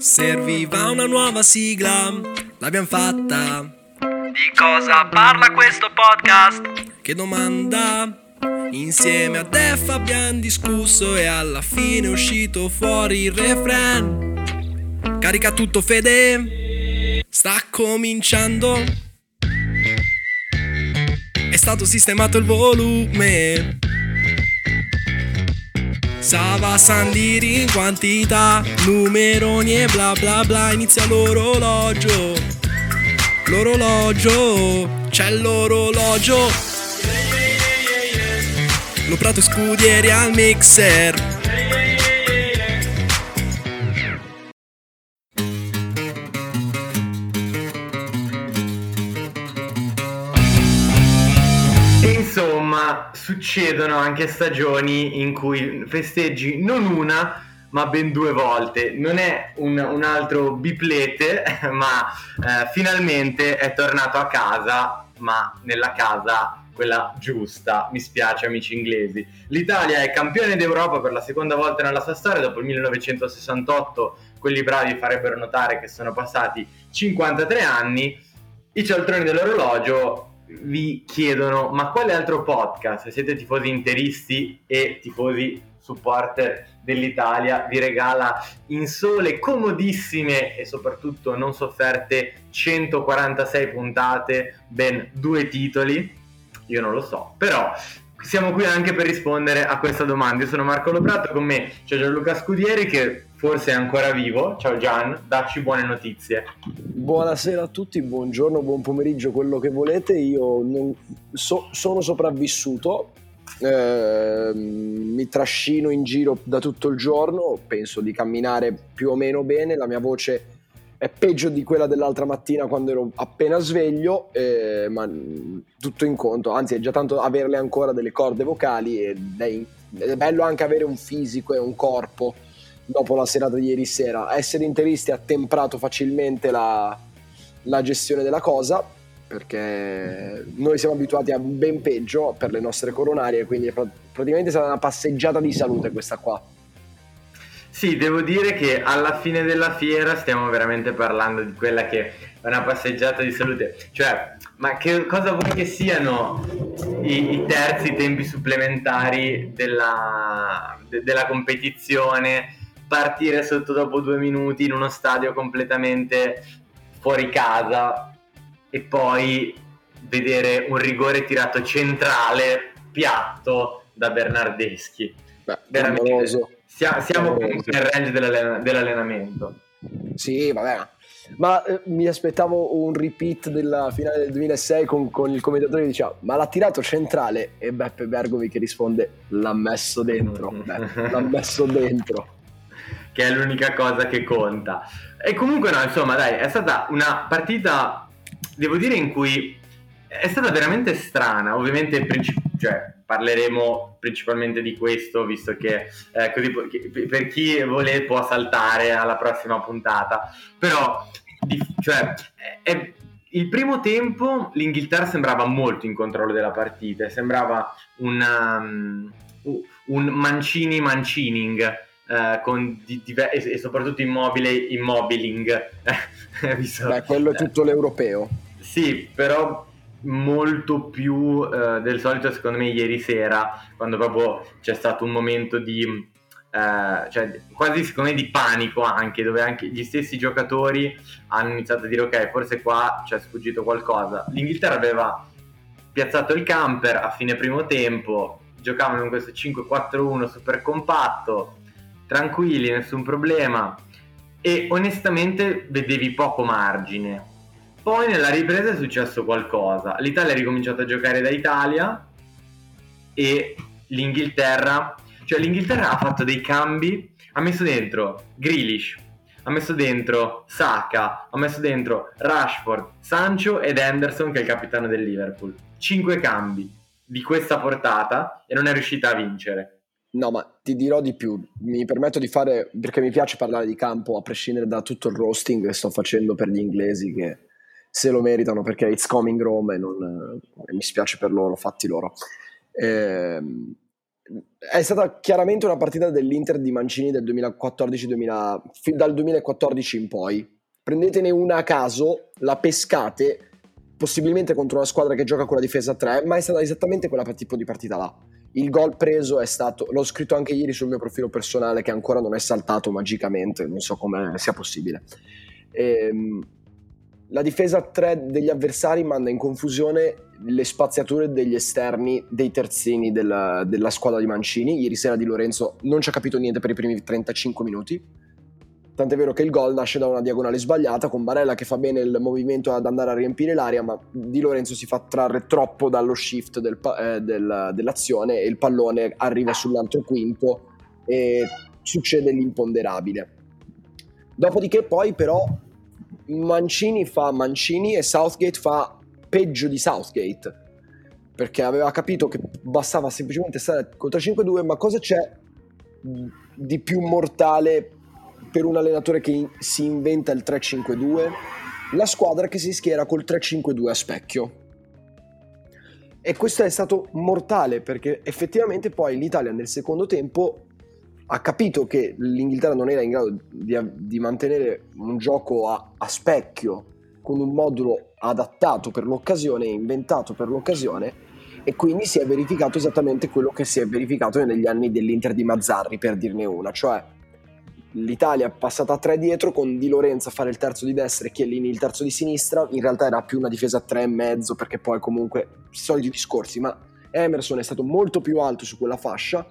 Serviva una nuova sigla, l'abbiamo fatta. Di cosa parla questo podcast? Che domanda? Insieme a Def abbiamo discusso e alla fine è uscito fuori il refrain. Carica tutto Fede, sta cominciando. È stato sistemato il volume. Sava Sandiri in quantità, numeroni e bla bla bla, inizia l'orologio. L'orologio, c'è l'orologio. Lo prato scudieri al mixer. Succedono anche stagioni in cui festeggi non una, ma ben due volte. Non è un, un altro biplete, ma eh, finalmente è tornato a casa, ma nella casa quella giusta. Mi spiace, amici inglesi. L'Italia è campione d'Europa per la seconda volta nella sua storia dopo il 1968. Quelli bravi farebbero notare che sono passati 53 anni. I cialtroni dell'orologio vi chiedono ma quale altro podcast, siete tifosi interisti e tifosi supporter dell'Italia, vi regala in sole comodissime e soprattutto non sofferte 146 puntate, ben due titoli? Io non lo so, però siamo qui anche per rispondere a questa domanda. Io sono Marco Loprato, con me c'è Gianluca Scudieri che forse è ancora vivo. Ciao Gian, dacci buone notizie. Buonasera a tutti, buongiorno, buon pomeriggio, quello che volete. Io non, so, sono sopravvissuto, eh, mi trascino in giro da tutto il giorno, penso di camminare più o meno bene, la mia voce è peggio di quella dell'altra mattina quando ero appena sveglio, eh, ma tutto in conto, anzi è già tanto averle ancora delle corde vocali ed è, è bello anche avere un fisico e un corpo dopo la serata di ieri sera. Essere interisti ha temprato facilmente la, la gestione della cosa, perché noi siamo abituati a ben peggio per le nostre coronarie, quindi praticamente è stata una passeggiata di salute questa qua. Sì, devo dire che alla fine della fiera stiamo veramente parlando di quella che è una passeggiata di salute. Cioè, ma che cosa vuoi che siano i, i terzi tempi supplementari della, de, della competizione? Partire sotto dopo due minuti in uno stadio completamente fuori casa e poi vedere un rigore tirato centrale, piatto da Bernardeschi. Beh, veramente. Siamo, siamo comunque nel range dell'allen- dell'allenamento. Sì, vabbè. Ma eh, mi aspettavo un repeat della finale del 2006 con, con, il commentatore che diceva ma l'ha tirato centrale e Beppe Bergovi che risponde l'ha messo dentro, Beh, l'ha messo dentro. Che è l'unica cosa che conta. E comunque no, insomma dai, è stata una partita, devo dire, in cui è stata veramente strana, ovviamente princip- cioè, parleremo principalmente di questo, visto che eh, così, per chi vuole può saltare alla prossima puntata. Però, di, cioè, è, il primo tempo l'Inghilterra sembrava molto in controllo della partita, sembrava un, um, un Mancini Mancining. Con di, di, e, soprattutto immobile immobiling. Beh, quello è tutto l'europeo. Sì però molto più uh, del solito secondo me ieri sera quando proprio c'è stato un momento di uh, cioè quasi secondo me di panico anche dove anche gli stessi giocatori hanno iniziato a dire ok forse qua ci è sfuggito qualcosa. l'Inghilterra aveva piazzato il camper a fine primo tempo giocavano in questo 5-4-1 super compatto tranquilli nessun problema e onestamente vedevi poco margine poi nella ripresa è successo qualcosa. L'Italia ha ricominciato a giocare da Italia e l'Inghilterra, cioè l'Inghilterra ha fatto dei cambi, ha messo dentro Grealish, ha messo dentro Saka, ha messo dentro Rashford, Sancho ed Henderson che è il capitano del Liverpool. Cinque cambi di questa portata e non è riuscita a vincere. No, ma ti dirò di più. Mi permetto di fare, perché mi piace parlare di campo a prescindere da tutto il roasting che sto facendo per gli inglesi che se lo meritano perché it's coming Rome e, non, eh, mi spiace per loro, fatti loro. Eh, è stata chiaramente una partita dell'Inter di Mancini del 2014-2000, dal 2014 in poi. Prendetene una a caso, la pescate, possibilmente contro una squadra che gioca con la difesa 3, ma è stata esattamente quella tipo di partita là. Il gol preso è stato, l'ho scritto anche ieri sul mio profilo personale che ancora non è saltato magicamente, non so come sia possibile. Ehm, la difesa 3 degli avversari manda in confusione le spaziature degli esterni dei terzini della, della, squadra di Mancini. Ieri sera Di Lorenzo non ci ha capito niente per i primi 35 minuti. Tant'è vero che il gol nasce da una diagonale sbagliata con Barella che fa bene il movimento ad andare a riempire l'aria, ma Di Lorenzo si fa trarre troppo dallo shift del, eh, del, dell'azione e il pallone arriva sull'altro quinto e succede l'imponderabile. Dopodiché poi però Mancini fa Mancini e Southgate fa peggio di Southgate perché aveva capito che bastava semplicemente stare col 3-5-2 ma cosa c'è di più mortale per un allenatore che si inventa il 3-5-2? La squadra che si schiera col 3-5-2 a specchio. E questo è stato mortale perché effettivamente poi l'Italia nel secondo tempo ha capito che l'Inghilterra non era in grado di, di mantenere un gioco a, a, specchio con un modulo adattato per l'occasione, inventato per l'occasione e quindi si è verificato esattamente quello che si è verificato negli anni dell'Inter di Mazzarri per dirne una, cioè l'Italia è passata a tre dietro con Di Lorenzo a fare il terzo di destra e Chiellini il terzo di sinistra, in realtà era più una difesa a tre e mezzo perché poi comunque soliti discorsi, ma Emerson è stato molto più alto su quella fascia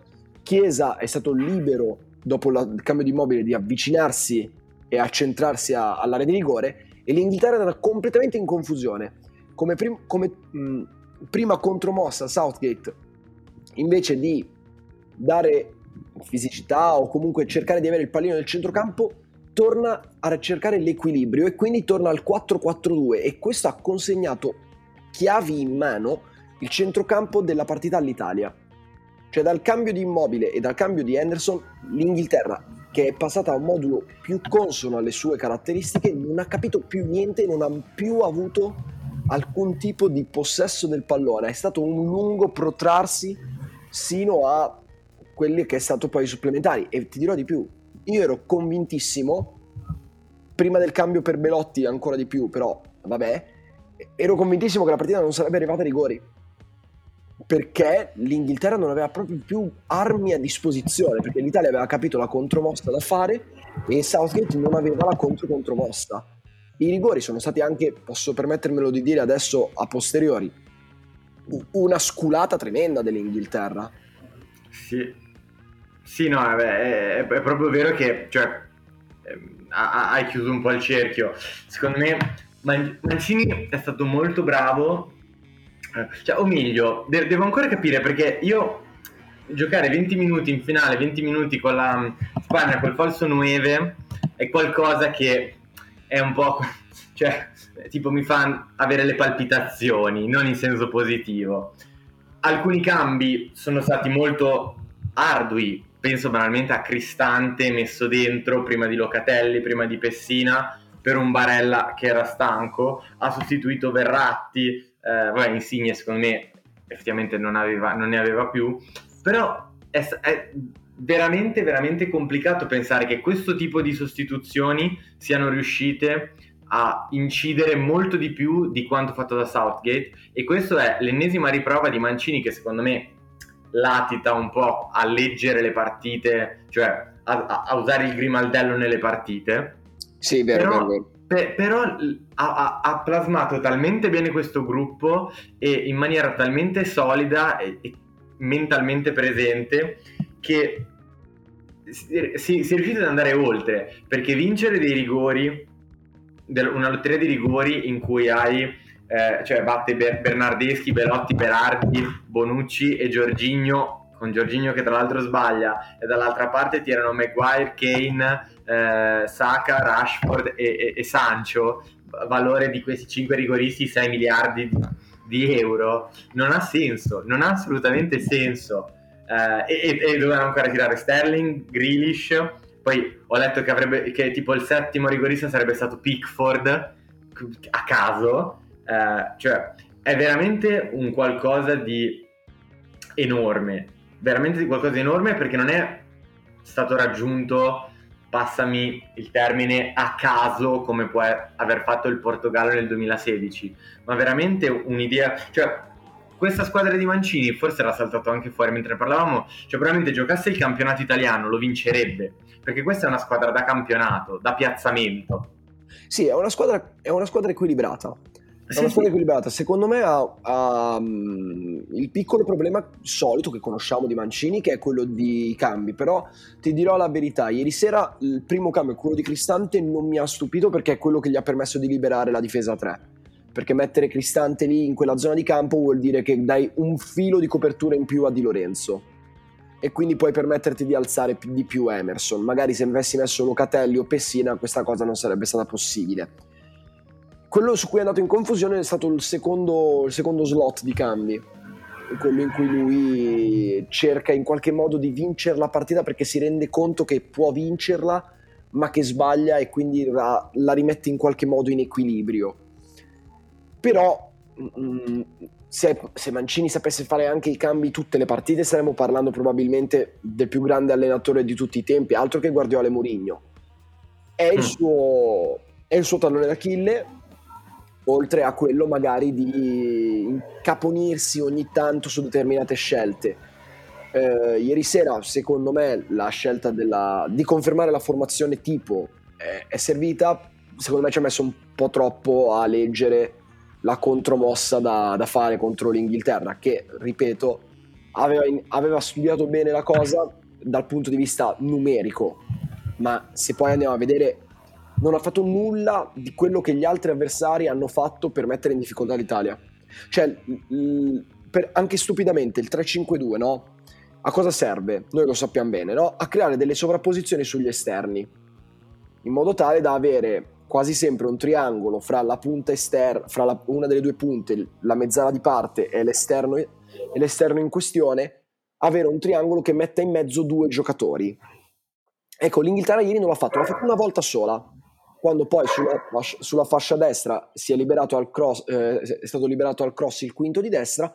Chiesa è stato libero dopo la, il cambio di immobile di avvicinarsi e accentrarsi a, all'area di rigore e l'Inghilterra era completamente in confusione. Come, prim, come mh, prima contromossa Southgate, invece di dare fisicità o comunque cercare di avere il pallino nel centrocampo, torna a cercare l'equilibrio e quindi torna al 4-4-2 e questo ha consegnato chiavi in mano il centrocampo della partita all'Italia. Cioè dal cambio di immobile e dal cambio di Henderson, l'Inghilterra, che è passata a un modulo più consono alle sue caratteristiche, non ha capito più niente, non ha più avuto alcun tipo di possesso del pallone. È stato un lungo protrarsi sino a quelli che è stato poi supplementari. E ti dirò di più, io ero convintissimo, prima del cambio per Belotti ancora di più, però vabbè, ero convintissimo che la partita non sarebbe arrivata a rigori perché l'Inghilterra non aveva proprio più armi a disposizione, perché l'Italia aveva capito la contromossa da fare e Southgate non aveva la contro-contromossa. I rigori sono stati anche, posso permettermelo di dire adesso a posteriori, una sculata tremenda dell'Inghilterra. Sì, sì no, vabbè, è, è, proprio vero che cioè, ehm, hai chiuso un po' il cerchio. Secondo me Mancini è stato molto bravo eh, cioè, o meglio, de- devo ancora capire perché io giocare 20 minuti in finale, 20 minuti con la mm, Spagna col falso 9 è qualcosa che è un po'... cioè, tipo mi fa avere le palpitazioni, non in senso positivo. Alcuni cambi sono stati molto ardui, penso banalmente a Cristante messo dentro prima di Locatelli, prima di Pessina, per un Barella che era stanco, ha sostituito Verratti, eh, vabbè, Insigne secondo me effettivamente non, aveva, non ne aveva più, però è, è, veramente, veramente complicato pensare che questo tipo di sostituzioni siano riuscite a incidere molto di più di quanto fatto da Southgate. E questa è l'ennesima riprova di Mancini che secondo me latita un po' a leggere le partite, cioè a, a usare il grimaldello nelle partite. Sì, vero, però, vero. Per, però ha, ha, plasmato talmente bene questo gruppo e in maniera talmente solida e, e mentalmente presente che si, si, si, è riuscito ad andare oltre perché vincere dei rigori una lotteria di rigori in cui hai eh, cioè batte Bernardeschi, Belotti, Berardi, Bonucci e Giorginio con Giorginio che tra l'altro sbaglia. E dall'altra parte ti erano Maguire, Kane eh, Saka, Rashford e, e, e, Sancho, valore di questi 5 rigoristi 6 miliardi di, di, euro, non ha senso, non ha assolutamente senso. Eh, e, e, dovevano ancora tirare Sterling, Grealish, poi ho letto che, avrebbe, che tipo il settimo rigorista sarebbe stato Pickford a caso, eh, cioè è veramente un qualcosa di enorme veramente qualcosa di enorme perché non è stato raggiunto, passami il termine, a caso come può aver fatto il Portogallo nel 2016, ma veramente un'idea, cioè questa squadra di Mancini, forse era saltato anche fuori mentre parlavamo, cioè probabilmente giocasse il campionato italiano lo vincerebbe, perché questa è una squadra da campionato, da piazzamento. Sì, è una squadra, è una squadra equilibrata. È una squadra equilibrata. Secondo me ha, ha um, il piccolo problema solito che conosciamo di Mancini, che è quello di cambi. Però ti dirò la verità: ieri sera il primo cambio, quello di Cristante, non mi ha stupito perché è quello che gli ha permesso di liberare la difesa 3 perché mettere Cristante lì in quella zona di campo vuol dire che dai un filo di copertura in più a Di Lorenzo e quindi puoi permetterti di alzare di più Emerson. Magari se avessi messo Locatelli o Pessina questa cosa non sarebbe stata possibile. Quello su cui è andato in confusione è stato il secondo, il secondo slot di cambi, quello in cui lui cerca in qualche modo di vincere la partita perché si rende conto che può vincerla ma che sbaglia e quindi la, la rimette in qualche modo in equilibrio però mh, mm, se, se, Mancini sapesse fare anche i cambi tutte le partite staremmo parlando probabilmente del più grande allenatore di tutti i tempi, altro che Guardiola e Mourinho. È il, mm. suo, è il suo tallone d'Achille, oltre a quello magari di incaponirsi ogni tanto su determinate scelte. Eh, ieri sera, secondo me, la scelta della, di confermare la formazione tipo è, è servita. Secondo me ci ha messo un po' troppo a leggere la contromossa da, da fare contro l'Inghilterra, che, ripeto, aveva, aveva studiato bene la cosa dal punto di vista numerico, ma se poi andiamo a vedere non ha fatto nulla di quello che gli altri avversari hanno fatto per mettere in difficoltà l'Italia. Cioè, per, anche stupidamente il 3-5-2, no? A cosa serve? Noi lo sappiamo bene, no? A creare delle sovrapposizioni sugli esterni, in modo tale da avere quasi sempre un triangolo fra la punta esterna, fra la, una delle due punte, la mezzala di parte e l'esterno, e l'esterno in questione, avere un triangolo che metta in mezzo due giocatori. Ecco, l'Inghilterra ieri non l'ha fatto, l'ha fatto una volta sola, quando poi sulla, sulla fascia destra si è, liberato al cross, eh, è stato liberato al cross il quinto di destra,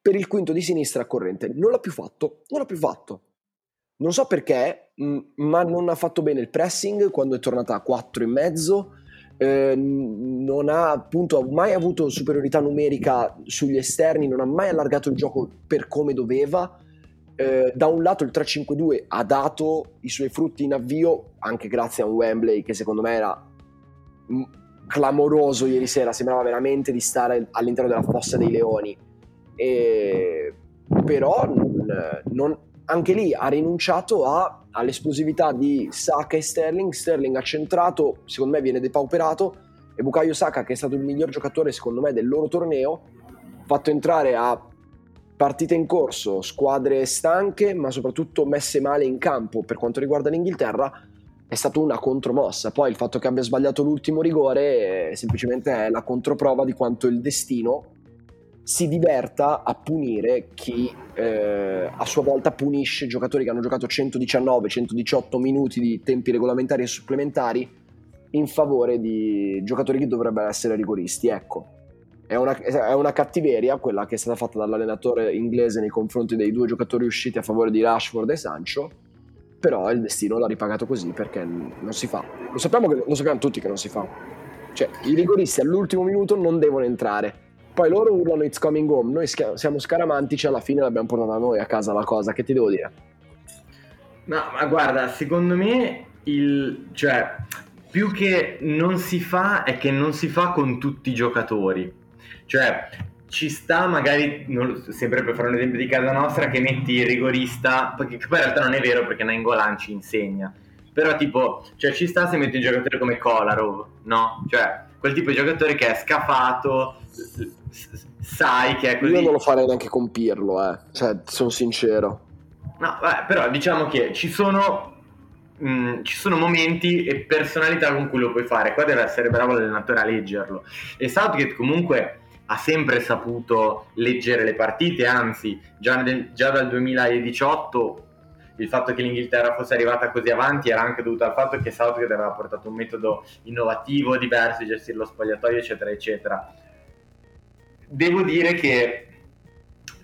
per il quinto di sinistra corrente. Non l'ha più fatto, non l'ha più fatto. Non so perché, mm, ma non ha fatto bene il pressing quando è tornata a 4 e mezzo. Eh, non ha appunto mai avuto superiorità numerica sugli esterni, non ha mai allargato il gioco per come doveva. Eh, da un lato il 3-5-2 ha dato i suoi frutti in avvio anche grazie a un Wembley che secondo me era clamoroso ieri sera, sembrava veramente di stare all'interno della fossa dei leoni. E, però non, non anche lì ha rinunciato a, all'esplosività di Saka e Sterling. Sterling ha centrato, secondo me viene depauperato, e Bukayo Saka, che è stato il miglior giocatore secondo me del loro torneo, fatto entrare a partite in corso, squadre stanche, ma soprattutto messe male in campo per quanto riguarda l'Inghilterra, è stata una contromossa. Poi il fatto che abbia sbagliato l'ultimo rigore è semplicemente è la controprova di quanto il destino si diverta a punire chi eh, a sua volta punisce giocatori che hanno giocato 119-118 minuti di tempi regolamentari e supplementari in favore di giocatori che dovrebbero essere rigoristi. Ecco, è una, è una cattiveria quella che è stata fatta dall'allenatore inglese nei confronti dei due giocatori usciti a favore di Rashford e Sancho, però il destino l'ha ripagato così perché non si fa. Lo sappiamo, che, lo sappiamo tutti che non si fa. Cioè, i rigoristi all'ultimo minuto non devono entrare poi loro urlano It's coming home, noi siamo scaramantici, alla fine l'abbiamo portata noi a casa la cosa, che ti devo dire? No, ma guarda, secondo me il... cioè, più che non si fa è che non si fa con tutti i giocatori. Cioè, ci sta magari, non, sempre per fare un esempio di casa nostra, che metti il rigorista, perché poi in realtà non è vero perché Nainggolan ci insegna. Però tipo, cioè ci sta se metti un giocatore come Kolarov, no? Cioè, quel tipo di giocatore che è scafato, sai che è così. Io non lo farei neanche con Pirlo, eh. Cioè, sono sincero. No, beh, però diciamo che ci sono mh, mm, ci sono momenti e personalità con cui lo puoi fare. Qua deve essere bravo l'allenatore a leggerlo. E Southgate comunque ha sempre saputo leggere le partite, anzi già, nel, già, dal 2018 il fatto che l'Inghilterra fosse arrivata così avanti era anche dovuto al fatto che Southgate aveva portato un metodo innovativo, diverso di gestire lo spogliatoio, eccetera, eccetera devo dire che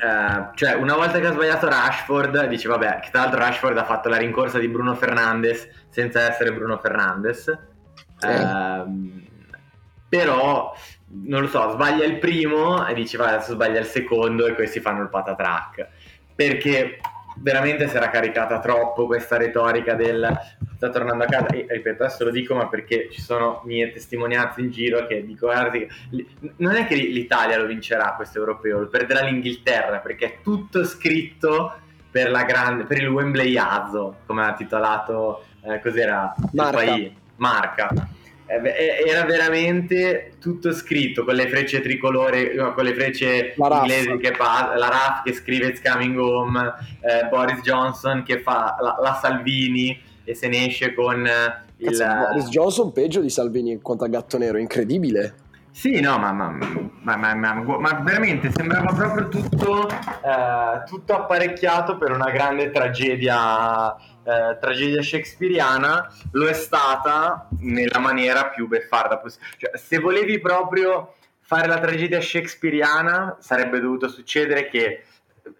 eh, cioè una volta che ha sbagliato Rashford, dici vabbè, che tra l'altro Rashford ha fatto la rincorsa di Bruno Fernandes senza essere Bruno Fernandes. Eh, però non lo so, sbaglia il primo e dici va adesso sbaglia il secondo e questi fanno il patatrack. Perché veramente si era caricata troppo questa retorica del sta tornando a casa. E ripeto adesso lo dico ma perché ci sono mie testimonianze in giro che dico guardi non è che l'Italia lo vincerà questo europeo lo perderà l'Inghilterra perché è tutto scritto per, la grande, per il Wembley Azzo come ha titolato eh, cos'era? Marca. il paese. Marca era veramente tutto scritto con le frecce tricolore, con le frecce La inglesi che fa la RAF che scrive It's Coming Home, eh, Boris Johnson che fa la, la Salvini e se ne esce con eh, il... Cazzo, Boris Johnson peggio di Salvini in quanto a gatto nero, incredibile. Sì, no, ma, ma, ma, ma- ma- ma veramente sembrava proprio tutto, eh, tutto apparecchiato per una grande tragedia, eh, tragedia shakespeariana. Lo è stata nella maniera più beffarda possibile. Cioè, se volevi proprio fare la tragedia shakespeariana, sarebbe dovuto succedere che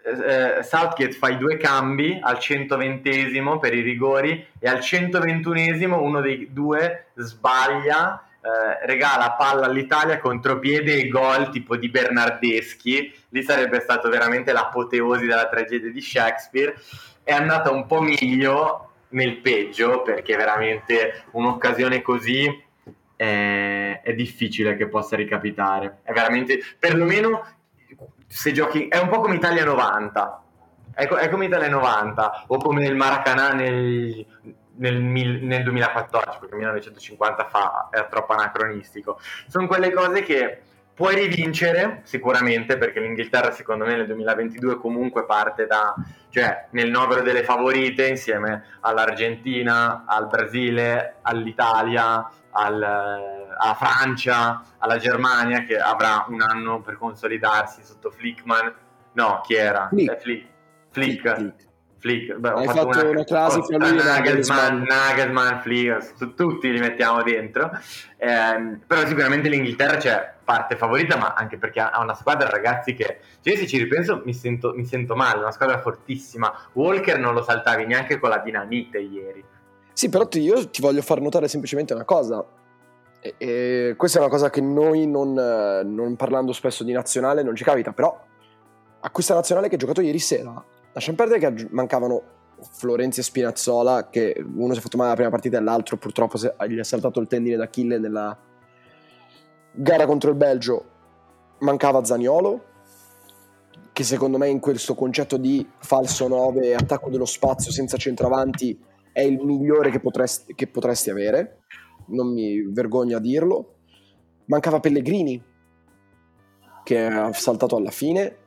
eh, Southgate fa i due cambi al 120esimo per i rigori e al 121esimo uno dei due sbaglia eh, regala palla all'Italia contropiede e gol tipo di Bernardeschi lì sarebbe stato veramente l'apoteosi della tragedia di Shakespeare è andata un po' meglio nel peggio perché veramente un'occasione così è, è difficile che possa ricapitare. È veramente perlomeno se giochi è un po' come Italia 90 è, è come Italia 90 o come il Maracanã nel, nel, nel 2014 perché 1950 fa è troppo anacronistico. Sono quelle cose che puoi rivincere sicuramente perché l'Inghilterra secondo me nel 2022 comunque parte da cioè nel novero delle favorite insieme all'Argentina al Brasile all'Italia al, alla Francia alla Germania che avrà un anno per consolidarsi sotto Flickman no chi era? Flick. Eh, Flick. Flick. Flick. Flick. Beh, Hai fatto una classica lui e Nagelsmann, Nagelsmann. Nagelsmann, Flick, su- tutti li mettiamo dentro. Ehm, però sicuramente l'Inghilterra c'è parte favorita, ma anche perché ha una squadra ragazzi che, cioè, se ci ripenso mi sento, mi sento male, una squadra fortissima. Walker non lo saltavi neanche con la dinamite ieri. Sì, però ti- io ti voglio far notare semplicemente una cosa. E, e questa è una cosa che noi, non, eh, non parlando spesso di nazionale, non ci capita. Però a questa nazionale che ha giocato ieri sera, lasciamo perdere che mancavano Florenzi e Spinazzola, che uno si è fatto male la prima partita e l'altro purtroppo gli è saltato il tendine d'Achille nella gara contro il Belgio. Mancava Zaniolo, che secondo me in questo concetto di falso 9 e attacco dello spazio senza centravanti è il migliore che potresti, che potresti avere, non mi vergogno a dirlo. Mancava Pellegrini, che ha saltato alla fine,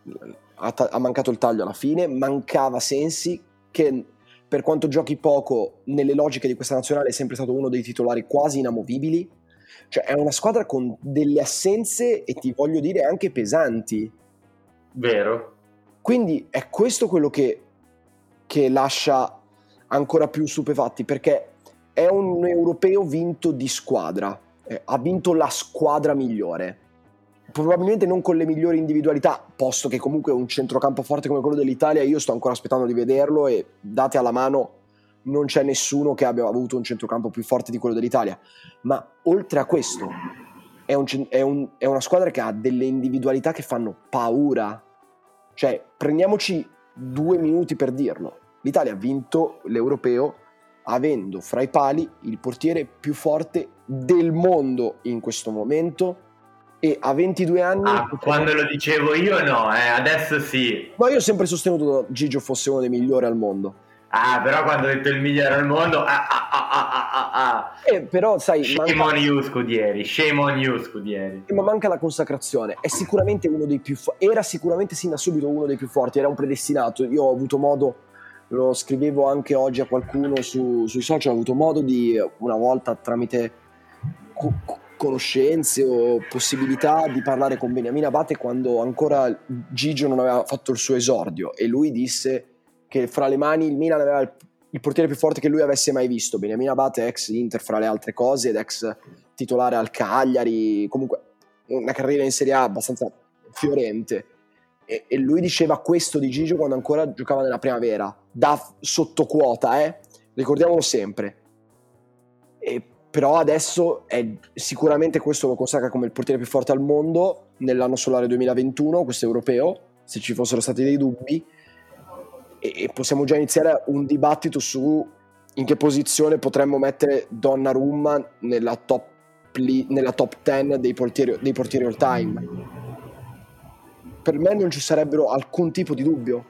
ha, ta- ha mancato il taglio alla fine, mancava Sensi, che per quanto giochi poco nelle logiche di questa nazionale è sempre stato uno dei titolari quasi inamovibili. Cioè è una squadra con delle assenze e ti voglio dire anche pesanti. Vero? Quindi è questo quello che, che lascia ancora più stupefatti perché è un europeo vinto di squadra, Eh, ha vinto la squadra migliore. Probabilmente non con le migliori individualità, posto che comunque un centrocampo forte come quello dell'Italia, io sto ancora aspettando di vederlo e date alla mano non c'è nessuno che abbia avuto un centrocampo più forte di quello dell'Italia. Ma oltre a questo, è, un è un- è una squadra che ha delle individualità che fanno paura. Cioè, prendiamoci due minuti per dirlo. L'Italia ha vinto l'europeo avendo fra i pali il portiere più forte del mondo in questo momento e a 22 anni... Ah, quando lo dicevo io no, eh, adesso sì. Ma io ho sempre sostenuto che Gigio fosse uno dei migliori al mondo. Ah, però quando ho detto il migliore al mondo, ah, ah, ah, ah, ah, ah, ah. Eh, però, sai, Shame manca, on you, Scudieri, shame on you, Scudieri. ma manca la consacrazione. È sicuramente uno dei più forti. Era sicuramente sin da subito uno dei più forti, era un predestinato. Io ho avuto modo, lo scrivevo anche oggi a qualcuno su- sui social, ho avuto modo di, una volta tramite conoscenze o possibilità di parlare con Beniamino Abate quando ancora Gigio non aveva fatto il suo esordio e lui disse che fra le mani il Milan aveva il, il portiere più forte che lui avesse mai visto. Beniamino Abate, ex Inter fra le altre cose ed ex titolare al Cagliari, comunque una carriera in Serie A abbastanza fiorente. e, e lui diceva questo di Gigio quando ancora giocava nella primavera, da sottoquota, eh? ricordiamolo sempre. E, però adesso è sicuramente questo lo consacra come il portiere più forte al mondo nell'anno solare 2021, questo europeo, se ci fossero stati dei dubbi, e, e possiamo già iniziare un dibattito su in che posizione potremmo mettere Donnarumma nella top, nella top 10 dei portieri, dei portieri all time per me non ci sarebbero alcun tipo di dubbio.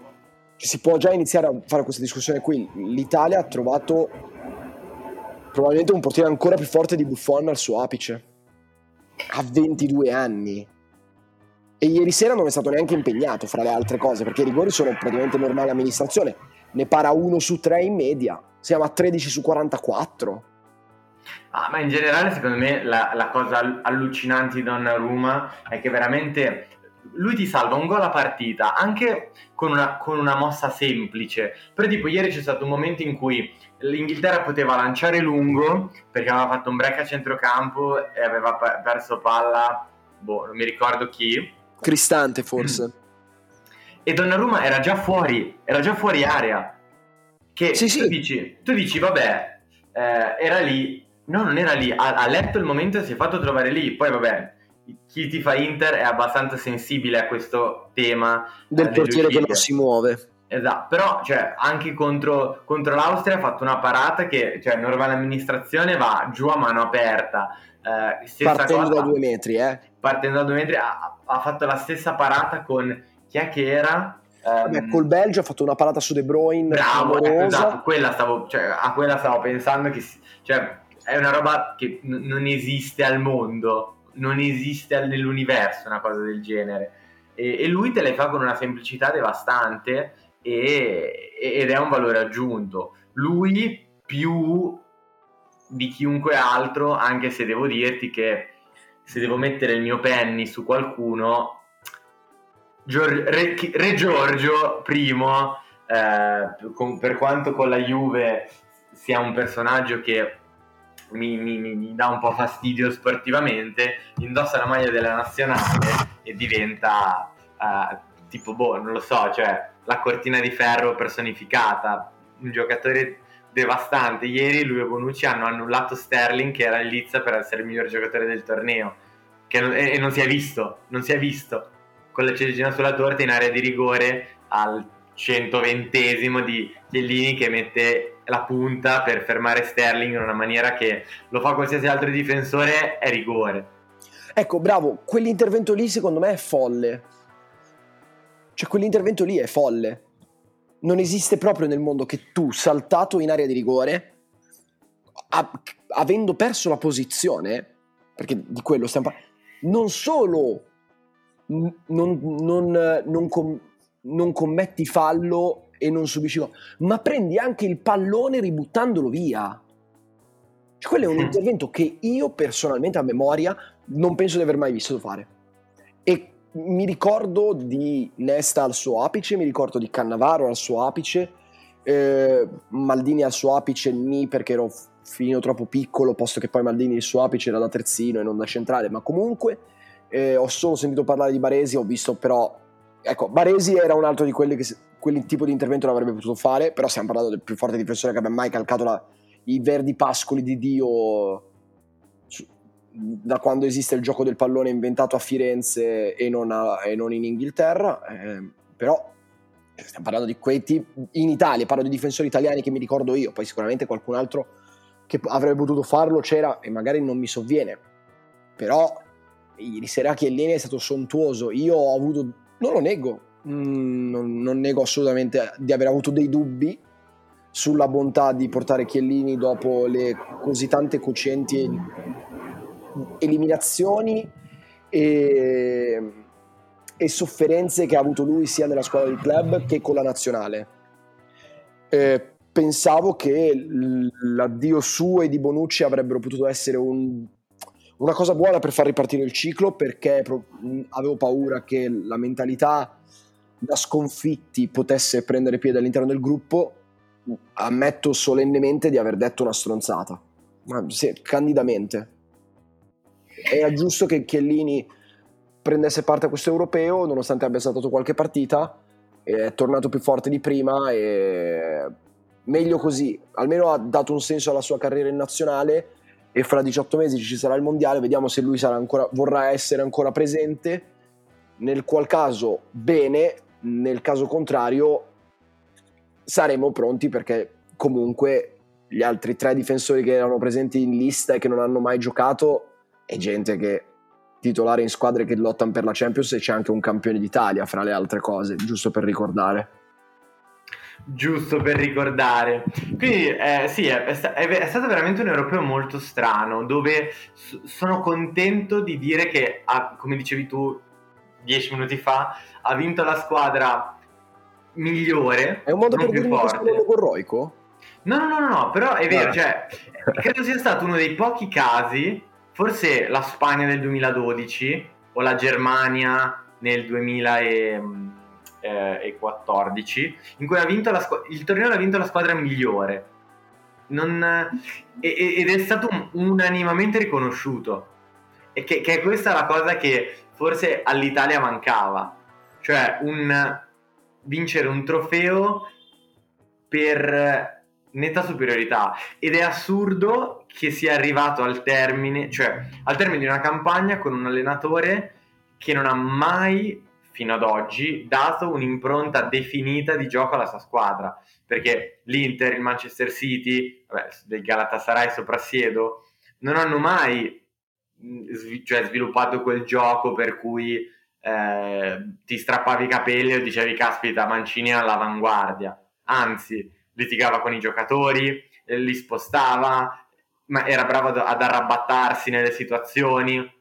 Si può già iniziare a fare questa discussione qui. L'Italia ha trovato probabilmente un portiere ancora più forte di Buffon al suo apice. A 22 anni. E ieri sera non è stato neanche impegnato, fra le altre cose, perché i rigori sono praticamente normale amministrazione. Ne para uno su tre in media. Siamo a 13 su 44. Ah, ma in generale, secondo me, la, la cosa allucinante di Donnarumma è che veramente lui ti salva un gol a partita anche con una, con una, mossa semplice. Però tipo ieri c'è stato un momento in cui l'Inghilterra poteva lanciare lungo perché aveva fatto un break a centrocampo e aveva perso palla, boh, non mi ricordo chi. Cristante forse. E Donnarumma era già fuori, era già fuori area. Che sì, tu, sì. Dici, tu dici, vabbè, eh, era lì. No, non era lì. Ha, ha letto il momento e si è fatto trovare lì. Poi vabbè, chi ti fa Inter è abbastanza sensibile a questo tema del portiere che non si muove. Esatto, però cioè, anche contro, contro, l'Austria ha fatto una parata che cioè, normale amministrazione va giù a mano aperta. Eh, partendo cosa, da due metri, eh? Partendo da due metri ha, ha, fatto la stessa parata con chi è che era? Vabbè, um, col Belgio ha fatto una parata su De Bruyne. Bravo, ecco, esatto, quella stavo, cioè, a quella stavo pensando che cioè, è una roba che n- non esiste al mondo non esiste nell'universo una cosa del genere. E, e lui te le fa con una semplicità devastante e, ed è un valore aggiunto. Lui più di chiunque altro, anche se devo dirti che se devo mettere il mio penny su qualcuno, Gior- Re-, Re, Giorgio primo, eh, con, per quanto con la Juve sia un personaggio che mi, mi, mi, dà un po' fastidio sportivamente, indossa la maglia della nazionale e diventa uh, tipo, boh, non lo so, cioè la cortina di ferro personificata, un giocatore devastante. Ieri lui e Bonucci hanno annullato Sterling che era in lizza per essere il miglior giocatore del torneo e, e non si è visto, non si è visto. Con la ciliegina sulla torta in area di rigore al 120 di Chiellini che mette la punta per fermare Sterling in una maniera che lo fa qualsiasi altro difensore è rigore. Ecco, bravo, quell'intervento lì secondo me è folle. Cioè quell'intervento lì è folle. Non esiste proprio nel mondo che tu, saltato in area di rigore, a- avendo perso la posizione, perché di quello stiamo parlando, non solo non, non, non, com- non commetti fallo e non subisci gol, ma prendi anche il pallone ributtandolo via. Cioè, quello è un intervento che io personalmente a memoria non penso di aver mai visto fare. E mi ricordo di Nesta al suo apice, mi ricordo di Cannavaro al suo apice, eh, Maldini al suo apice ni perché ero finito troppo piccolo, posto che poi Maldini il suo apice era da terzino e non da centrale, ma comunque eh, ho solo sentito parlare di Baresi, ho visto però ecco, Baresi era un altro di quelli che quel tipo di intervento l'avrebbe potuto fare, però stiamo parlando del più forte difensore che abbia mai calcato la, i verdi pascoli di Dio da quando esiste il gioco del pallone inventato a Firenze e non, a, e non in Inghilterra, eh, però stiamo parlando di quei tipi in Italia, parlo di difensori italiani che mi ricordo io, poi sicuramente qualcun altro che avrebbe potuto farlo c'era e magari non mi sovviene, però ieri sera Chiellini è stato sontuoso, io ho avuto non lo nego, mm, non, non, nego assolutamente di aver avuto dei dubbi sulla bontà di portare Chiellini dopo le così tante cocenti eliminazioni e, e, sofferenze che ha avuto lui sia nella squadra del club che con la nazionale. Eh, pensavo che l'addio suo e di Bonucci avrebbero potuto essere un una cosa buona per far ripartire il ciclo perché avevo paura che la mentalità da sconfitti potesse prendere piede all'interno del gruppo. Ammetto solennemente di aver detto una stronzata, ma sì, candidamente. Era giusto che Chiellini prendesse parte a questo europeo, nonostante abbia saltato qualche partita, è tornato più forte di prima e meglio così, almeno ha dato un senso alla sua carriera in nazionale e fra 18 mesi ci sarà il mondiale, vediamo se lui ancora, vorrà essere ancora presente, nel qual caso bene, nel caso contrario saremo pronti perché comunque gli altri tre difensori che erano presenti in lista e che non hanno mai giocato è gente che titolare in squadre che lottano per la Champions e c'è anche un campione d'Italia fra le altre cose, giusto per ricordare. Giusto per ricordare. Quindi eh, sì, è, è, è, stato veramente un europeo molto strano, dove s- sono contento di dire che, ha, come dicevi tu dieci minuti fa, ha vinto la squadra migliore. È un modo per dirmi che sono logorroico? No, no, no, no, però è vero, no. cioè, credo sia stato uno dei pochi casi, forse la Spagna del 2012 o la Germania nel 2014, in cui ha vinto la squ- il torneo l'ha vinto la squadra migliore. Non, ed è stato unanimamente riconosciuto. E che, che questa è la cosa che forse all'Italia mancava. Cioè un, vincere un trofeo per netta superiorità. Ed è assurdo che sia arrivato al termine, cioè al termine di una campagna con un allenatore che non ha mai fino ad oggi dato un'impronta definita di gioco alla sua squadra, perché l'Inter, il Manchester City, vabbè, del Galatasaray soprassiedo, non hanno mai cioè, sviluppato quel gioco per cui eh, ti strappavi i capelli e dicevi caspita Mancini è all'avanguardia, anzi litigava con i giocatori, eh, li spostava, ma era bravo ad, arrabattarsi nelle situazioni.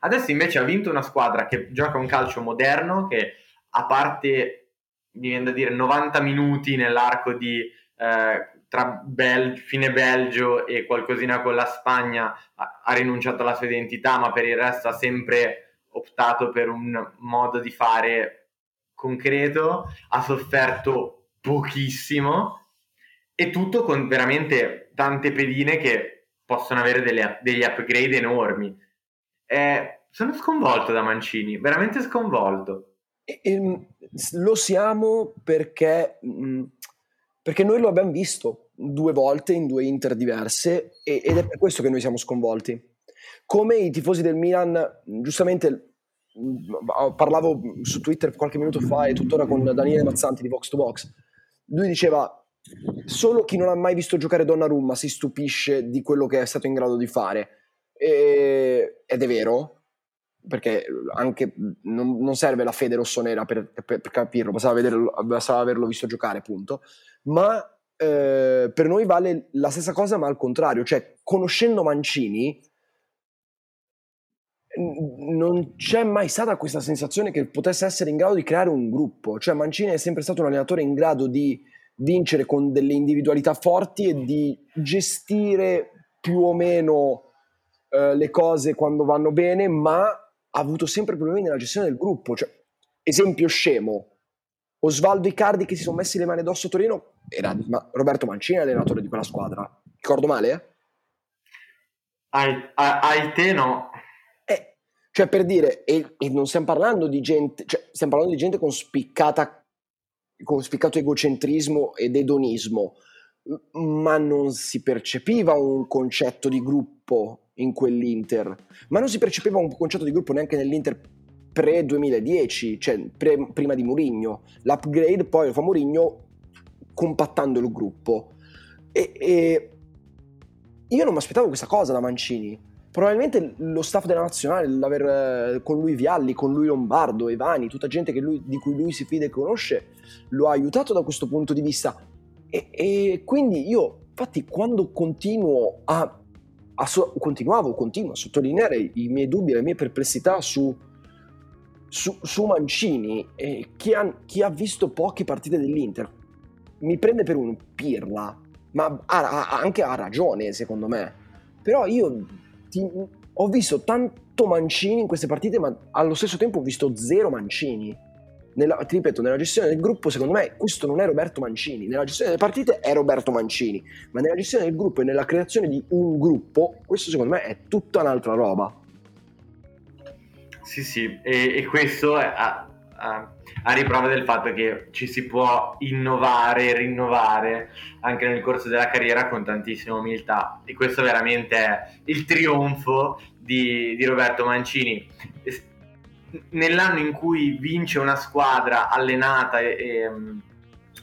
Adesso invece ha vinto una squadra che gioca un calcio moderno che a parte, mi viene da dire, 90 minuti nell'arco di eh, tra Bel- fine Belgio e qualcosina con la Spagna ha, ha rinunciato alla sua identità, ma per il resto ha sempre optato per un modo di fare concreto, ha sofferto pochissimo e tutto con veramente tante pedine che possono avere delle, degli upgrade enormi. Eh, sono sconvolto da Mancini, veramente sconvolto. E, e, lo siamo perché, mm, perché noi lo abbiamo visto due volte in due Inter diverse e, ed è per questo che noi siamo sconvolti. Come i tifosi del Milan, giustamente mm, parlavo su Twitter qualche minuto fa e tuttora con Daniele Mazzanti di Vox to Box, lui diceva solo chi non ha mai visto giocare Donnarumma si stupisce di quello che è stato in grado di fare. E, ed è vero perché anche non, non, serve la fede rossonera per, per, per capirlo bastava, vederlo, bastava averlo visto giocare appunto ma eh, per noi vale la stessa cosa ma al contrario cioè conoscendo Mancini non c'è mai stata questa sensazione che potesse essere in grado di creare un gruppo. Cioè, Mancini è sempre stato un allenatore in grado di vincere con delle individualità forti e di gestire più o meno eh, le cose quando vanno bene, ma ha avuto sempre problemi nella gestione del gruppo. Cioè, esempio scemo. Osvaldo Icardi che si sono messi le mani addosso a Torino era ma Roberto Mancini allenatore di quella squadra. Ricordo male? Ai, ai te no. Cioè, per dire, e, e, non stiamo parlando di gente, cioè, stiamo parlando di gente con spiccata, con spiccato egocentrismo ed edonismo, ma non si percepiva un concetto di gruppo in quell'Inter, ma non si percepiva un concetto di gruppo neanche nell'Inter pre-2010, cioè pre, prima di Mourinho. L'upgrade poi lo fa Mourinho compattando il gruppo. E, e io non mi aspettavo questa cosa da Mancini probabilmente lo staff della nazionale, l'aver eh, con lui Vialli, con lui Lombardo, Evani, tutta gente lui, di cui lui si fida e conosce, lo ha aiutato da questo punto di vista. E, e quindi io, infatti, quando continuo a, a so, continuavo, continuo a sottolineare i miei dubbi, le mie perplessità su, su, su Mancini, e chi, ha, chi ha visto poche partite dell'Inter mi prende per un pirla, ma ha, ha, anche ha ragione, secondo me. Però io ti, ho visto tanto Mancini in queste partite, ma allo stesso tempo ho visto zero Mancini. Nella, ti ripeto, nella gestione del gruppo, secondo me, questo non è Roberto Mancini. Nella gestione delle partite è Roberto Mancini, ma nella gestione del gruppo e nella creazione di un gruppo, questo secondo me è tutta un'altra roba. Sì, sì, e, e questo è a, a, a, riprova del fatto che ci si può innovare e rinnovare anche nel corso della carriera con tantissima umiltà e questo veramente è il trionfo di, di Roberto Mancini. Nell'anno in cui vince una squadra allenata e, e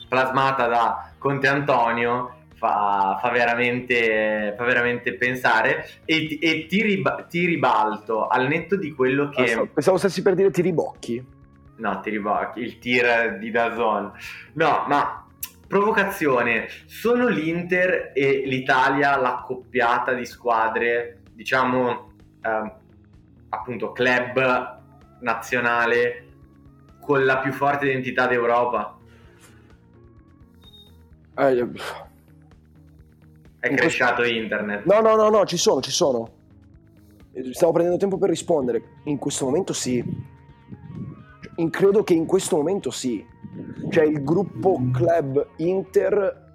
plasmata da Conte Antonio, fa, fa, veramente, fa veramente pensare e, e ti, riba, ti, ribalto al netto di quello che... Ah, pensavo stessi per dire ti ribocchi. No, ti ribocchi, il tir di Dazon. No, ma provocazione, sono l'Inter e l'Italia l'accoppiata di squadre, diciamo, eh, appunto, club nazionale con la più forte identità d'Europa? Eh, è cresciato questo... internet. No, no, no, no, ci sono, ci sono. Stavo prendendo tempo per rispondere. In questo momento sì. In, credo che in questo momento sì. Cioè il gruppo club Inter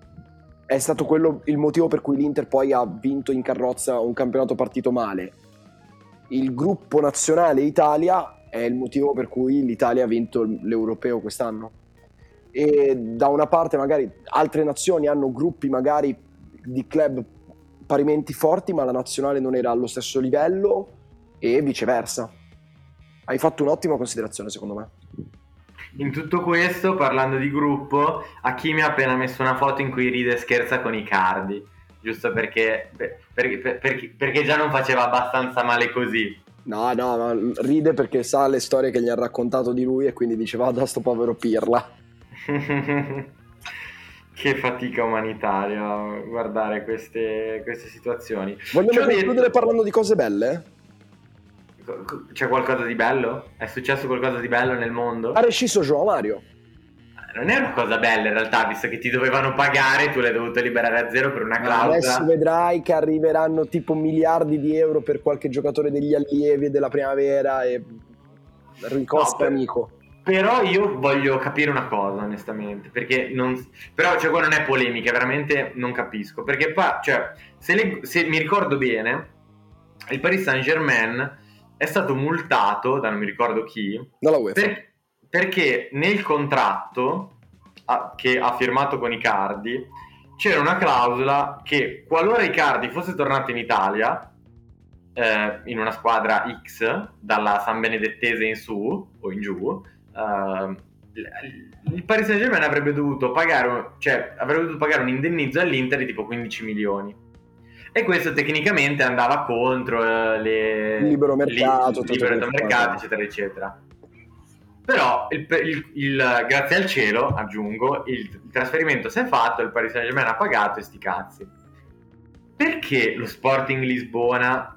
è stato quello il motivo per cui l'Inter poi ha vinto in carrozza un campionato partito male. Il gruppo nazionale Italia è il motivo per cui l'Italia ha vinto l'europeo quest'anno. E da una parte magari altre nazioni hanno gruppi magari di club parimenti forti, ma la nazionale non era allo stesso livello e viceversa. Hai fatto un'ottima considerazione, secondo me. In tutto questo, parlando di gruppo, Hakimi ha appena messo una foto in cui ride e scherza con i cardi, giusto perché, perché, perché, perché già non faceva abbastanza male così. No, no, ma ride perché sa le storie che gli ha raccontato di lui e quindi dice vada sto povero Pirla. che fatica umanitaria guardare queste, queste situazioni. Vogliamo cioè, concludere parlando di cose belle? C'è qualcosa di bello? È successo qualcosa di bello nel mondo? Ha rescisso Joao Mario. Eh, non è una cosa bella in realtà, visto che ti dovevano pagare, tu l'hai dovuto liberare a zero per una clausola. Adesso vedrai che arriveranno tipo miliardi di euro per qualche giocatore degli allievi della primavera e ricosta no, amico. Però io voglio capire una cosa, onestamente, perché non... Però, cioè, qua non è polemica, veramente non capisco. Perché qua, cioè, se, le... se mi ricordo bene, il Paris Saint-Germain è stato multato da non mi ricordo chi... Dalla UEFA. Per... Perché nel contratto a... che ha firmato con i Cardi c'era una clausola che qualora i Cardi fosse tornato in Italia, eh, in una squadra X, dalla San Benedettese in su o in giù, uh, il Paris Saint Germain avrebbe dovuto pagare, cioè, avrebbe dovuto pagare un indennizzo all'Inter di tipo 15 milioni. E questo tecnicamente andava contro uh, le, il libero mercato, il libero mercato eccetera, eccetera. Però, il, il, il, grazie al cielo, aggiungo, il, trasferimento si è fatto, il Paris Saint Germain ha pagato e sti cazzi. Perché lo Sporting Lisbona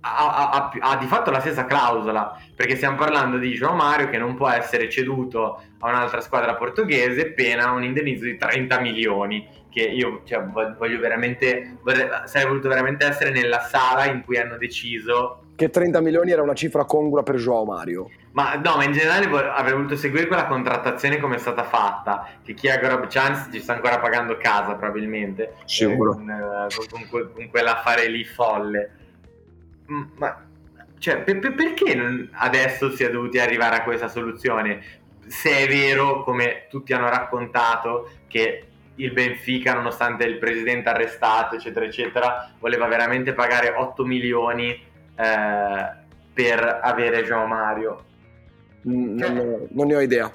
ha, ha, ha, di fatto la stessa clausola, perché stiamo parlando di João Mario che non può essere ceduto a un'altra squadra portoghese pena un indennizzo di 30 milioni, che io cioè, voglio veramente, vorrei, sarei voluto veramente essere nella sala in cui hanno deciso... Che 30 milioni era una cifra congrua per João Mario. Ma no, ma in generale avrei voluto seguire quella contrattazione come è stata fatta, che chi ha Grob Chance ci sta ancora pagando casa probabilmente. Sicuro. Eh, con, con, con, con quell'affare lì folle Mm, ma cioè, per, per, perché adesso si è dovuti arrivare a questa soluzione? Se è vero, come tutti hanno raccontato, che il Benfica, nonostante il presidente arrestato, eccetera, eccetera, voleva veramente pagare 8 milioni eh, per avere João Mario. Mm, cioè, non, non, ne ho idea.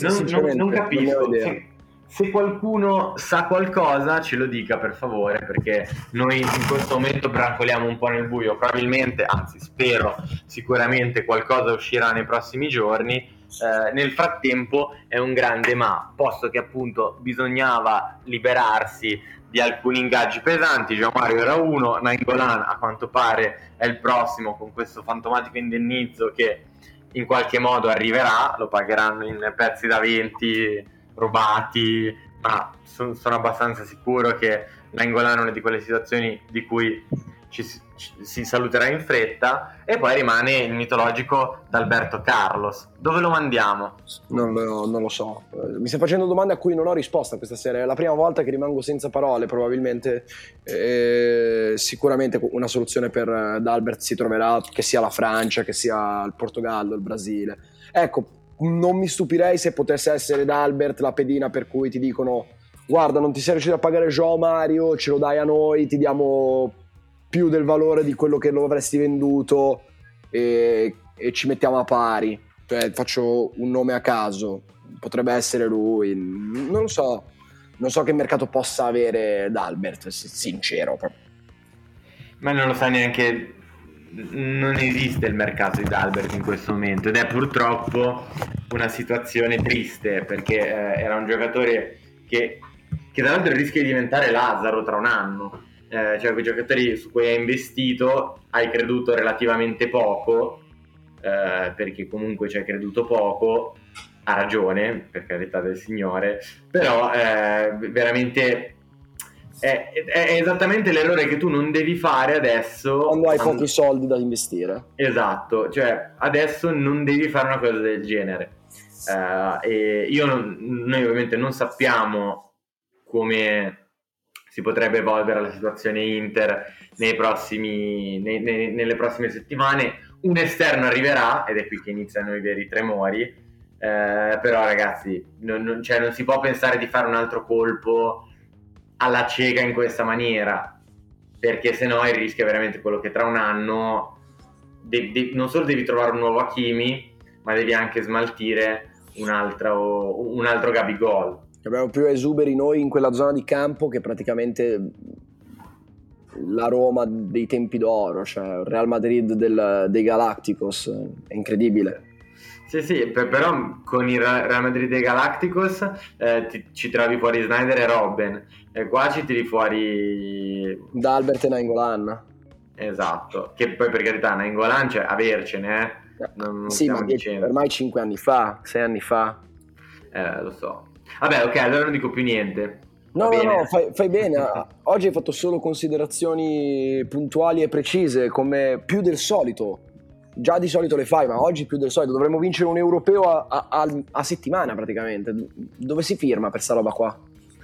Non, non, capisco. Non se, se qualcuno sa qualcosa ce lo dica per favore perché noi in questo momento brancoliamo un po' nel buio probabilmente anzi spero sicuramente qualcosa uscirà nei prossimi giorni eh, nel frattempo è un grande ma posto che appunto bisognava liberarsi di alcuni ingaggi pesanti. Gian Mario era uno Nainggolan a quanto pare è il prossimo con questo fantomatico indennizzo che in qualche modo arriverà. Lo pagheranno in pezzi da 20 rubati, ma sono, sono abbastanza sicuro che l'angolano è una di quelle situazioni di cui ci, ci- si saluterà in fretta e poi rimane il mitologico d'Alberto Carlos. Dove lo mandiamo? Non lo, non lo so. Mi stai facendo domande a cui non ho risposta questa sera. È la prima volta che rimango senza parole. Probabilmente, eh, sicuramente una soluzione per eh, D'Albert si troverà, che sia la Francia, che sia il Portogallo, il Brasile. Ecco, non mi stupirei se potesse essere D'Albert la pedina per cui ti dicono: Guarda, non ti sei riuscito a pagare Joao Mario, ce lo dai a noi, ti diamo più del valore di quello che lo avresti venduto e, e ci mettiamo a pari cioè faccio un nome a caso, potrebbe essere lui, non lo so, non so che mercato possa avere D'Albert, sincero. Ma non lo sa neanche. Non esiste il mercato di D'Albert in questo momento ed è purtroppo una situazione triste perché eh, era un giocatore che, che tra l'altro rischia di diventare Lazzaro tra un anno. Eh, cioè quei giocatori su cui hai investito, hai creduto relativamente poco, eh, perché comunque ci hai creduto poco, ha ragione, per carità del Signore, però eh, veramente è, è esattamente l'errore che tu non devi fare adesso. Quando hai quando- pochi soldi da investire. Esatto, cioè adesso non devi fare una cosa del genere. Eh, e io non- noi ovviamente non sappiamo come si potrebbe evolvere la situazione Inter prossimi, nei- nei- nelle prossime settimane. Un esterno arriverà ed è qui che iniziano i veri tremori. Eh, però ragazzi, non, non- cioè, non si può pensare di fare un altro colpo alla cieca in questa maniera perché se no il rischio è veramente quello che tra un anno de- de- non solo devi trovare un nuovo Hakimi, ma devi anche smaltire un altro, un altro Gabigol. Abbiamo più esuberi noi in quella zona di campo che praticamente la Roma dei tempi d'oro, cioè il Real Madrid del- dei Galacticos, è incredibile. Sì, sì, per- però con il Real Madrid dei Galacticos eh, ti- ci trovi fuori Snyder e Robben, e qua ci tiri fuori D'Albert e Nainggolan. esatto, che poi per carità Nainggolan cioè avercene, eh. Non- non sì, ma ormai 5 anni fa, 6 anni fa. Eh, lo so. Vabbè, ok, allora non dico più niente. No, no, no, fai, fai bene. Oggi hai fatto solo considerazioni puntuali e precise, come più del solito. Già di solito le fai, ma oggi più del solito. Dovremmo vincere un europeo a, a- a- a settimana praticamente. Dove si firma per sta roba qua?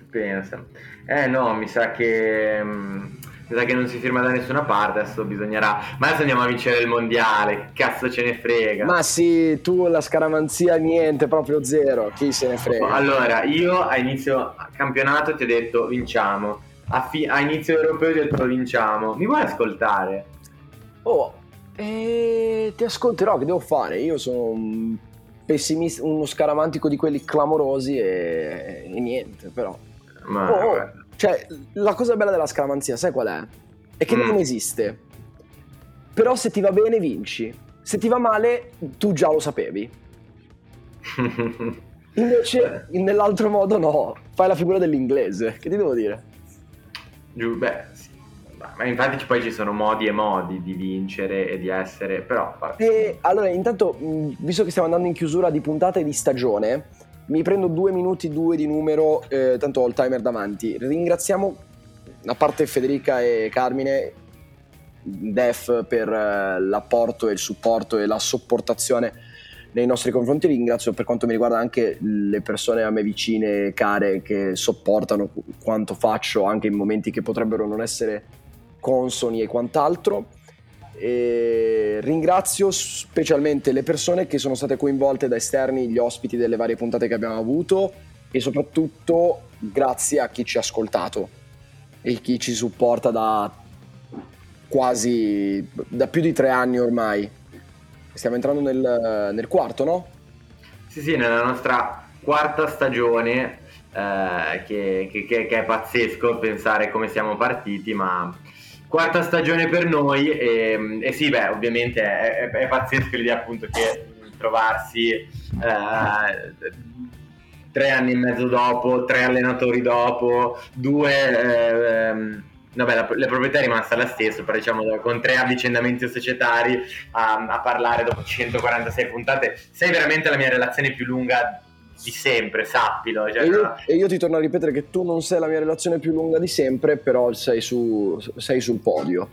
Pensa. Eh no, mi sa che mm, mi sa che non si firma da nessuna parte, adesso bisognerà. Ma adesso andiamo a vincere il mondiale, che cazzo ce ne frega. Ma sì, tu la scaramanzia niente, proprio zero. Chi se ne frega? Allora, io a inizio campionato ti ho detto vinciamo. A, fi- a inizio europeo ti ho detto vinciamo. Mi vuoi ascoltare? Oh, eh, ti ascolterò, che devo fare? Io sono un pessimista, uno scaramantico di quelli clamorosi e, e niente, però. Ma Oh, oh. Cioè, la cosa bella della scaramanzia, sai qual è? È che Mm. non esiste. Però se ti va bene, vinci. Se ti va male, tu già lo sapevi. Invece, nell'altro modo, no. Fai la figura dell'inglese. Che ti devo dire? Giù, beh, sì. Ma infatti poi ci sono modi e modi di vincere e di essere, però. E allora, intanto, visto che stiamo andando in chiusura di puntata e di stagione, mi prendo due minuti, due di numero, eh, tanto ho il timer davanti. Ringraziamo, a parte Federica e Carmine, Def per eh, l'apporto e il supporto e la sopportazione nei nostri confronti. Ringrazio per quanto mi riguarda anche le persone a me vicine e care che sopportano qu- quanto faccio anche in momenti che potrebbero non essere consoni e quant'altro. E ringrazio specialmente le persone che sono state coinvolte da esterni, gli ospiti delle varie puntate che abbiamo avuto e soprattutto grazie a chi ci ha ascoltato e chi ci supporta da quasi da più di tre anni ormai. Stiamo entrando nel, nel quarto, no? Sì, sì, nella nostra quarta stagione, eh, che, che- che- che è pazzesco pensare come siamo partiti, ma quarta stagione per noi e, e sì, beh, ovviamente è, è- è pazzesco l'idea appunto che trovarsi eh, tre anni e mezzo dopo, tre allenatori dopo, due... ehm, Vabbè, la, la proprietà è rimasta la stessa, però diciamo con tre avvicendamenti societari a, a parlare dopo 146 puntate. Sei veramente la mia relazione più lunga di sempre, sappilo. Cioè, E io, no? e io ti torno a ripetere che tu non sei la mia relazione più lunga di sempre, però sei, su, sei sul podio.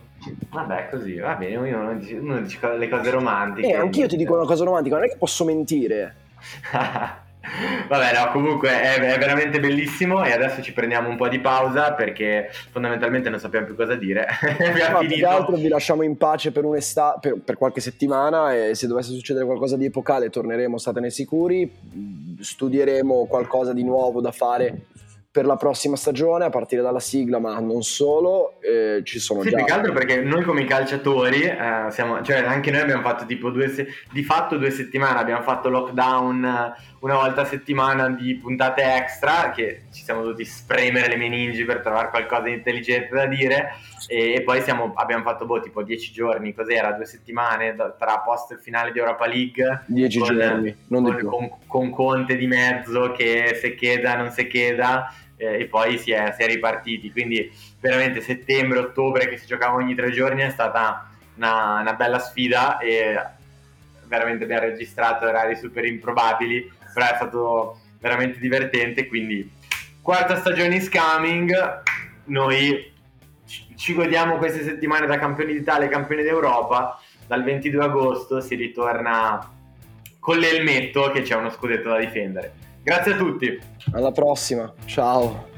Vabbè, così, va bene, uno dice, uno dice le cose romantiche. Eh, anch'io ti dico una cosa romantica, non è che posso mentire. Vabbè, no, comunque è, è, veramente bellissimo e adesso ci prendiamo un po' di pausa perché fondamentalmente non sappiamo più cosa dire. no, più che altro vi lasciamo in pace per, per, per, qualche settimana e se dovesse succedere qualcosa di epocale torneremo, statene sicuri, studieremo qualcosa di nuovo da fare per la prossima stagione a partire dalla sigla, ma non solo, eh, ci sono sì, già. Più che altro perché noi come calciatori, eh, siamo, cioè anche noi abbiamo fatto tipo due, se- di fatto due settimane, abbiamo fatto lockdown una volta a settimana di puntate extra, che ci siamo dovuti spremere le meningi per trovare qualcosa di intelligente da dire, e, e poi siamo, abbiamo fatto boh, tipo dieci giorni, cos'era, due settimane tra post il finale di Europa League. Dieci con, giorni, non con, di più. Con, con Conte di mezzo che se cheda non se cheda eh, e poi si è, si è, ripartiti. Quindi veramente settembre, ottobre che si giocava ogni tre giorni è stata una, una bella sfida e veramente abbiamo registrato orari super improbabili, però è stato veramente divertente. Quindi quarta stagione is coming, noi ci godiamo queste settimane da campioni d'Italia e campioni d'Europa. Dal 22 agosto si ritorna con l'elmetto che c'è uno scudetto da difendere. Grazie a tutti. Alla prossima. Ciao.